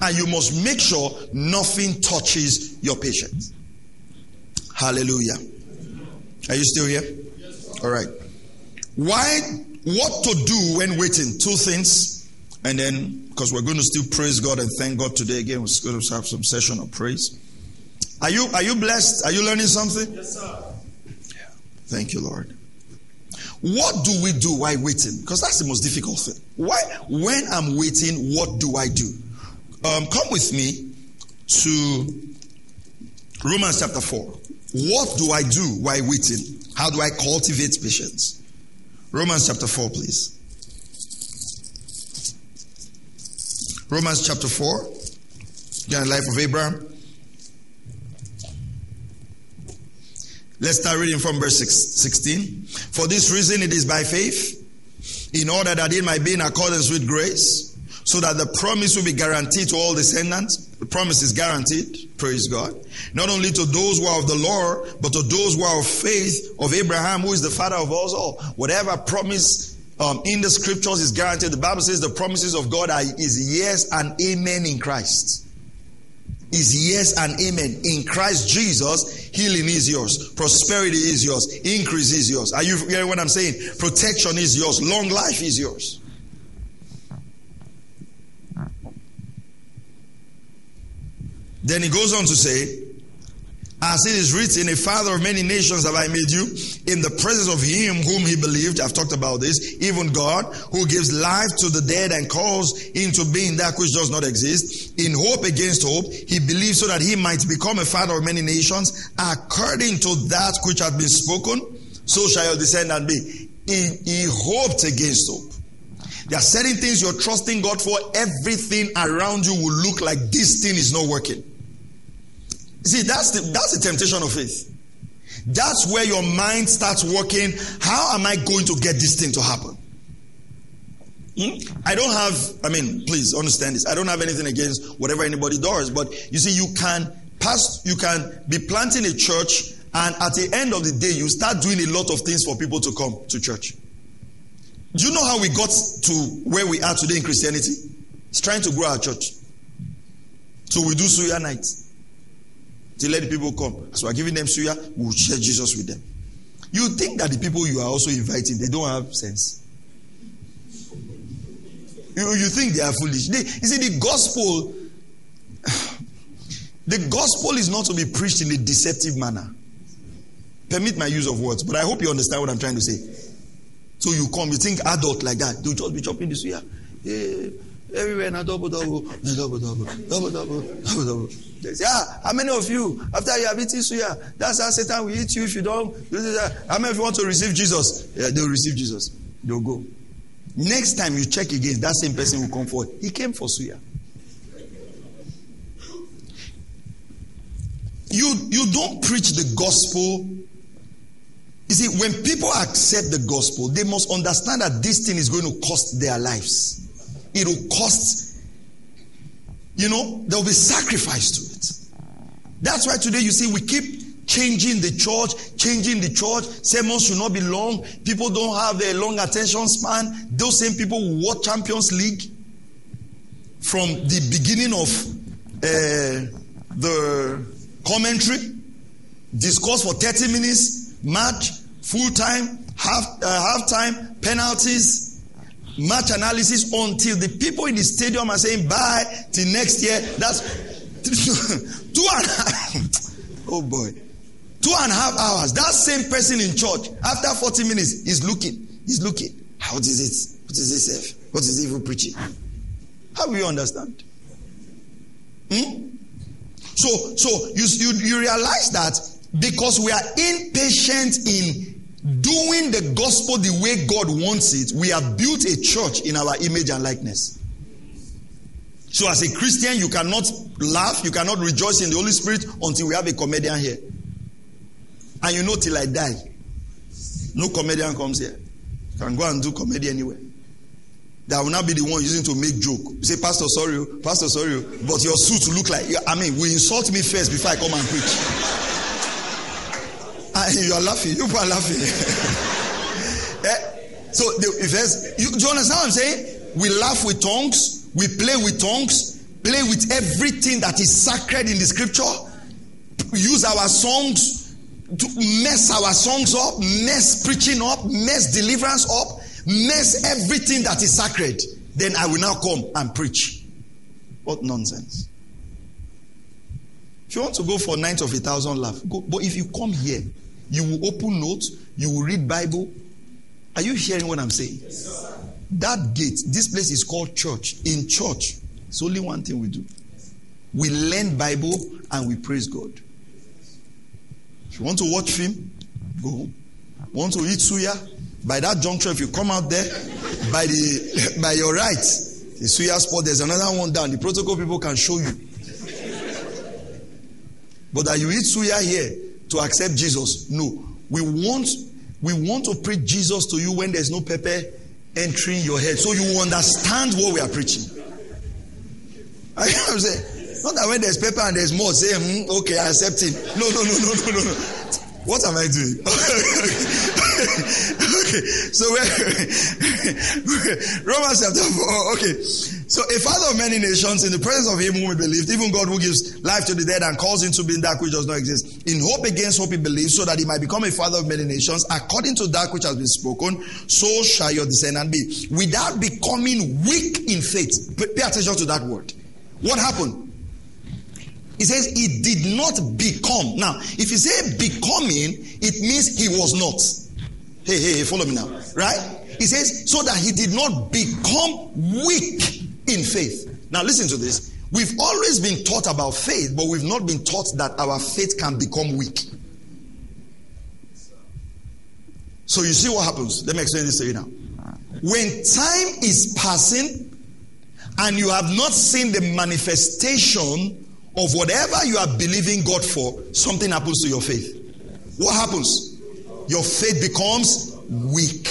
And you must make sure nothing touches your patience. Hallelujah. Are you still here? All right. Why, what to do when waiting? Two things. And then, because we're going to still praise God and thank God today again, we're going to have some session of praise. Are you, are you blessed? Are you learning something? Yes, sir. Yeah. Thank you, Lord. What do we do while waiting? Because that's the most difficult thing. Why, when I'm waiting, what do I do? Um, come with me to Romans chapter 4. What do I do while waiting? How do I cultivate patience? Romans chapter 4, please. Romans chapter 4. Again, the life of Abraham. Let's start reading from verse 16. For this reason, it is by faith, in order that it might be in accordance with grace, so that the promise will be guaranteed to all descendants. The promise is guaranteed, praise God. Not only to those who are of the law, but to those who are of faith of Abraham, who is the father of us all. Whatever promise um, in the scriptures is guaranteed. The Bible says the promises of God are is yes and amen in Christ is yes and amen. In Christ Jesus, healing is yours, prosperity is yours, increase is yours. Are you hearing what I'm saying? Protection is yours, long life is yours. Then he goes on to say, as it is written, a father of many nations have I made you in the presence of him whom he believed. I've talked about this. Even God, who gives life to the dead and calls into being that which does not exist. In hope against hope, he believed so that he might become a father of many nations according to that which had been spoken. So shall your descendant be. He hoped against hope. There are certain things you're trusting God for. Everything around you will look like this thing is not working. See, that's the, that's the temptation of faith. That's where your mind starts working. How am I going to get this thing to happen? Hmm? I don't have, I mean, please understand this. I don't have anything against whatever anybody does, but you see, you can pass, you can be planting a church, and at the end of the day, you start doing a lot of things for people to come to church. Do you know how we got to where we are today in Christianity? It's trying to grow our church. So we do Suya nights to let the people come. As we are giving them suya, we will share Jesus with them. You think that the people you are also inviting, they don't have sense. You, you think they are foolish. They, you see, the gospel, the gospel is not to be preached in a deceptive manner. Permit my use of words, but I hope you understand what I'm trying to say. So you come, you think adult like that, they'll just be chopping the suya. Yeah. Everywhere now double double, double double, double double, double double. Yeah, how many of you after you have eaten suya? That's how Satan will eat you if you don't. How many of you want to receive Jesus? Yeah, they'll receive Jesus. They'll go. Next time you check again, that same person will come forward. He came for suya. You you don't preach the gospel. You see, when people accept the gospel, they must understand that this thing is going to cost their lives it will cost, you know, there will be sacrifice to it. That's why today you see we keep changing the church, changing the church. Sermons should not be long. People don't have a long attention span. Those same people who watch Champions League from the beginning of uh, the commentary, discuss for 30 minutes, match, full time, half uh, half time, penalties, match analysis until the people in the stadium are saying bye till next year. That's two and a half. Oh boy. Two and a half hours. That same person in church, after 40 minutes, is looking. He's looking. How is it? What is this? What is evil preaching? How will you understand? Hmm? So, so you, you, you realize that because we are impatient in doing the gospel the way God wants it, we have built a church in our image and likeness. So, as a Christian, you cannot laugh, you cannot rejoice in the Holy Spirit until we have a comedian here. And you know, till I die, no comedian comes here. You can go and do comedy anywhere. That will not be the one using to make joke. You say, Pastor, sorry, oh, Pastor, sorry, oh, but your suit look like. I mean, will insult me first before I come and preach. you are laughing. You are laughing. eh? So, the, if you, do you understand what I'm saying? We laugh with tongues. We play with tongues. Play with everything that is sacred in the scripture. Use our songs to mess our songs up, mess preaching up, mess deliverance up, mess everything that is sacred. Then I will now come and preach. What nonsense. If you want to go for night of a thousand laugh, go. But if you come here, you will open notes, you will read Bible. Are you hearing what I'm saying? Yes, that gate, this place is called church. In church, it's only one thing we do. We learn Bible and we praise God. If you want to watch film, go home. Want to eat suya? By that juncture, if you come out there, by the by your right, the suya spot, there's another one down. The protocol people can show you. But that you eat suya here to accept Jesus, no. We want we want to preach Jesus to you when there's no pepper entering your head, so you understand what we are preaching. I am saying. Not that when there's paper and there's more, say, hmm, okay, I accept it. No, no, no, no, no, no, no. What am I doing? okay, so Romans chapter 4. Okay, so a father of many nations in the presence of him whom he believed, even God who gives life to the dead and calls into being that which does not exist. In hope against hope he believes, so that he might become a father of many nations, according to that which has been spoken, so shall your descendant be. Without becoming weak in faith. Pay attention to that word. What happened? He says he did not become. Now, if you say becoming, it means he was not. Hey, hey, hey, follow me now. Right? He says, so that he did not become weak in faith. Now, listen to this. We've always been taught about faith, but we've not been taught that our faith can become weak. So, you see what happens? Let me explain this to you now. When time is passing and you have not seen the manifestation of whatever you are believing God for, something happens to your faith. What happens? Your faith becomes weak.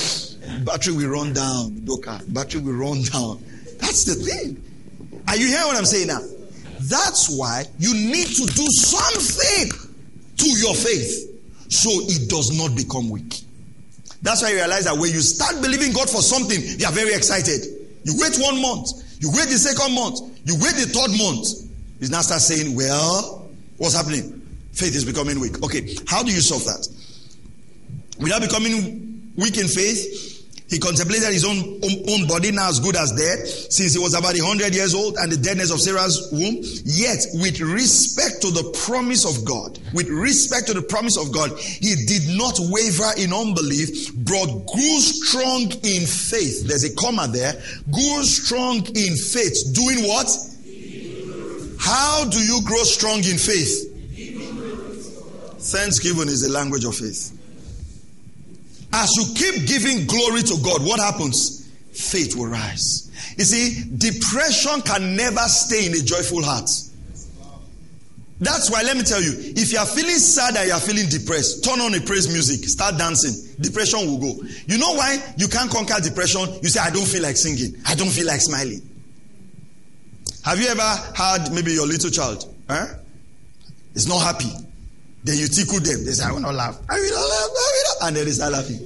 Battery will run down, Doka. Battery will run down. That's the thing. Are you hearing what I'm saying now? That's why you need to do something to your faith so it does not become weak. That's why you realize that when you start believing God for something, you are very excited. You wait one month, you wait the second month, you wait the third month, He's now start saying, well, what's happening? Faith is becoming weak. Okay, how do you solve that? Without becoming weak in faith, he contemplated his own, own, body now as good as dead, since he was about 100 years old and the deadness of Sarah's womb. Yet, with respect to the promise of God, with respect to the promise of God, he did not waver in unbelief, but grew strong in faith. There's a comma there. Grew strong in faith. Doing what? How do you grow strong in faith? Thanksgiving is the language of faith. As you keep giving glory to God, what happens? Faith will rise. You see, depression can never stay in a joyful heart. That's why, let me tell you, if you are feeling sad and you are feeling depressed, turn on a praise music, start dancing. Depression will go. You know why you can't conquer depression? You say, I don't feel like singing, I don't feel like smiling. Have you ever had maybe your little child eh, is not happy? Then you tickle them. They say, I will not laugh. I will not laugh. I will not. And then they start laughing.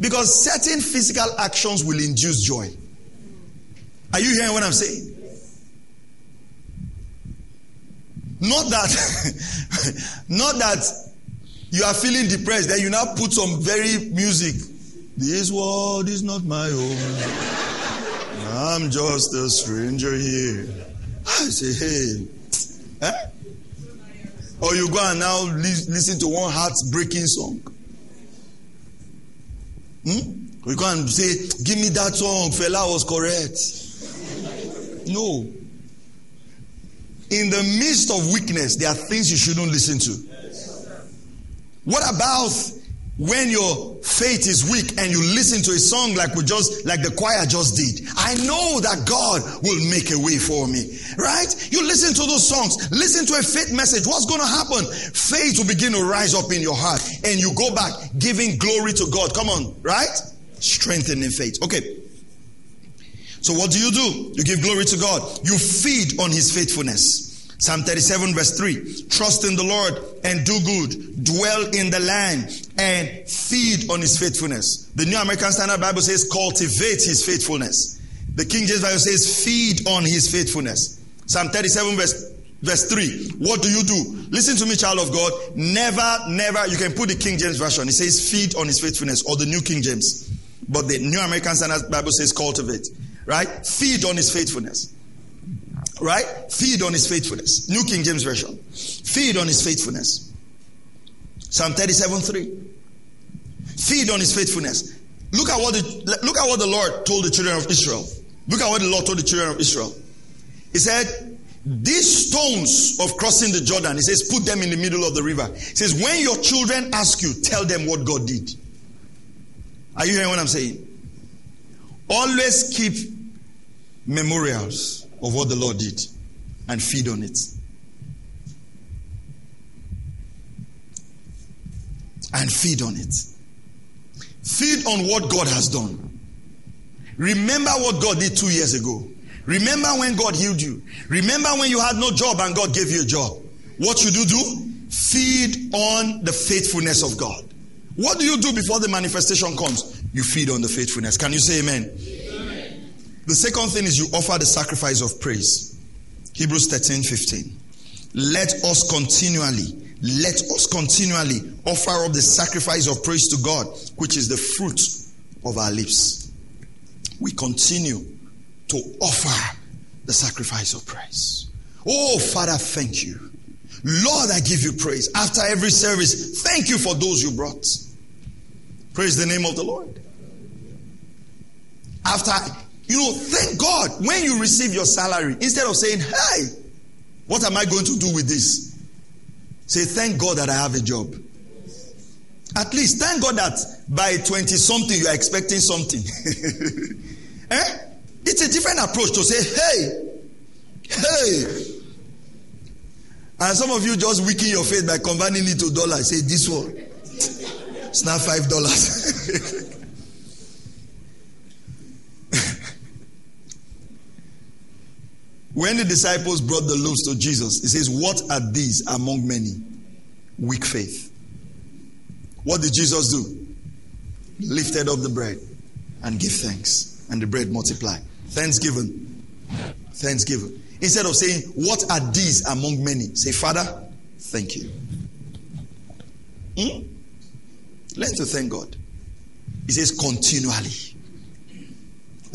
Because certain physical actions will induce joy. Are you hearing what I'm saying? Not that, not that you are feeling depressed, then you now put some very music. This world is not my own. I'm just a stranger here. I say, hey, eh? Or you go and now listen to one heartbreaking song. Hmm? You go and say, give me that song, fella was correct. No. In the midst of weakness, there are things you shouldn't listen to. What about when your faith is weak and you listen to a song like we just like the choir just did i know that god will make a way for me right? You listen to those songs listen to a faith message. What's going to happen? Faith will begin to rise up in your heart and you go back giving glory to god. Come on right? Strengthening faith. Okay. So what do you do? You give glory to god. You feed on his faithfulness Psalm 37 verse 3. Trust in the Lord and do good. Dwell in the land and feed on his faithfulness. The New American Standard Bible says cultivate his faithfulness. The King James Bible says feed on his faithfulness. Psalm 37 verse verse 3. What do you do? Listen to me, child of God. Never, never, you can put the King James Version. It says feed on his faithfulness or the New King James. But the New American Standard Bible says cultivate. Right? Feed on his faithfulness. Right? Feed on his faithfulness. New King James Version. Feed on his faithfulness. Psalm 37 3. Feed on his faithfulness. Look at what the, look at what the Lord told the children of Israel. Look at what the Lord told the children of Israel. He said, These stones of crossing the Jordan, he says, put them in the middle of the river. He says, When your children ask you, tell them what God did. Are you hearing what I'm saying? Always keep memorials of what the Lord did and feed on it. And feed on it. Feed on what God has done. Remember what God did two years ago. Remember when God healed you. Remember when you had no job and God gave you a job. What should you do? Feed on the faithfulness of God. What do you do before the manifestation comes? You feed on the faithfulness. Can you say amen? The second thing is you offer the sacrifice of praise. Hebrews 13 15. Let us continually, let us continually offer up the sacrifice of praise to God, which is the fruit of our lips. We continue to offer the sacrifice of praise. Oh, Father, thank you. Lord, I give you praise. After every service, thank you for those you brought. Praise the name of the Lord. After you know, thank God when you receive your salary, instead of saying, Hey, what am I going to do with this? Say, Thank God that I have a job. At least thank God that by 20 something you are expecting something. eh? It's a different approach to say, Hey, hey. And some of you just weaken your faith by converting it to dollars. Say, This one. It's not five dollars. When the disciples brought the loaves to Jesus, he says, What are these among many? Weak faith. What did Jesus do? Lifted up the bread and give thanks, and the bread multiplied. Thanksgiving. Thanksgiving. Instead of saying, What are these among many? Say, Father, thank you. Hmm? Learn to thank God. He says, continually.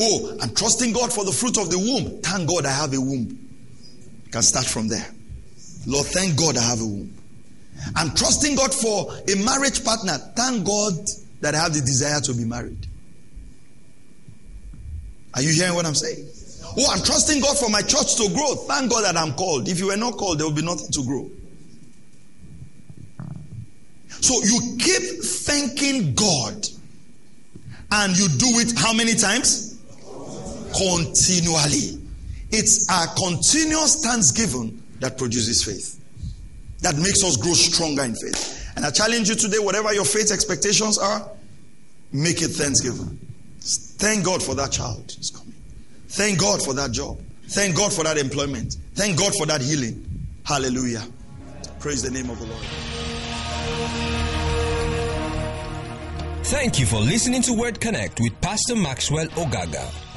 Oh, I'm trusting God for the fruit of the womb. Thank God I have a womb. You can start from there. Lord, thank God I have a womb. I'm trusting God for a marriage partner. Thank God that I have the desire to be married. Are you hearing what I'm saying? Oh, I'm trusting God for my church to grow. Thank God that I'm called. If you were not called, there will be nothing to grow. So you keep thanking God and you do it how many times? Continually. It's our continuous thanksgiving that produces faith, that makes us grow stronger in faith. And I challenge you today, whatever your faith expectations are, make it thanksgiving. Thank God for that child is coming. Thank God for that job. Thank God for that employment. Thank God for that healing. Hallelujah. Praise the name of the Lord. Thank you for listening to Word Connect with Pastor Maxwell Ogaga.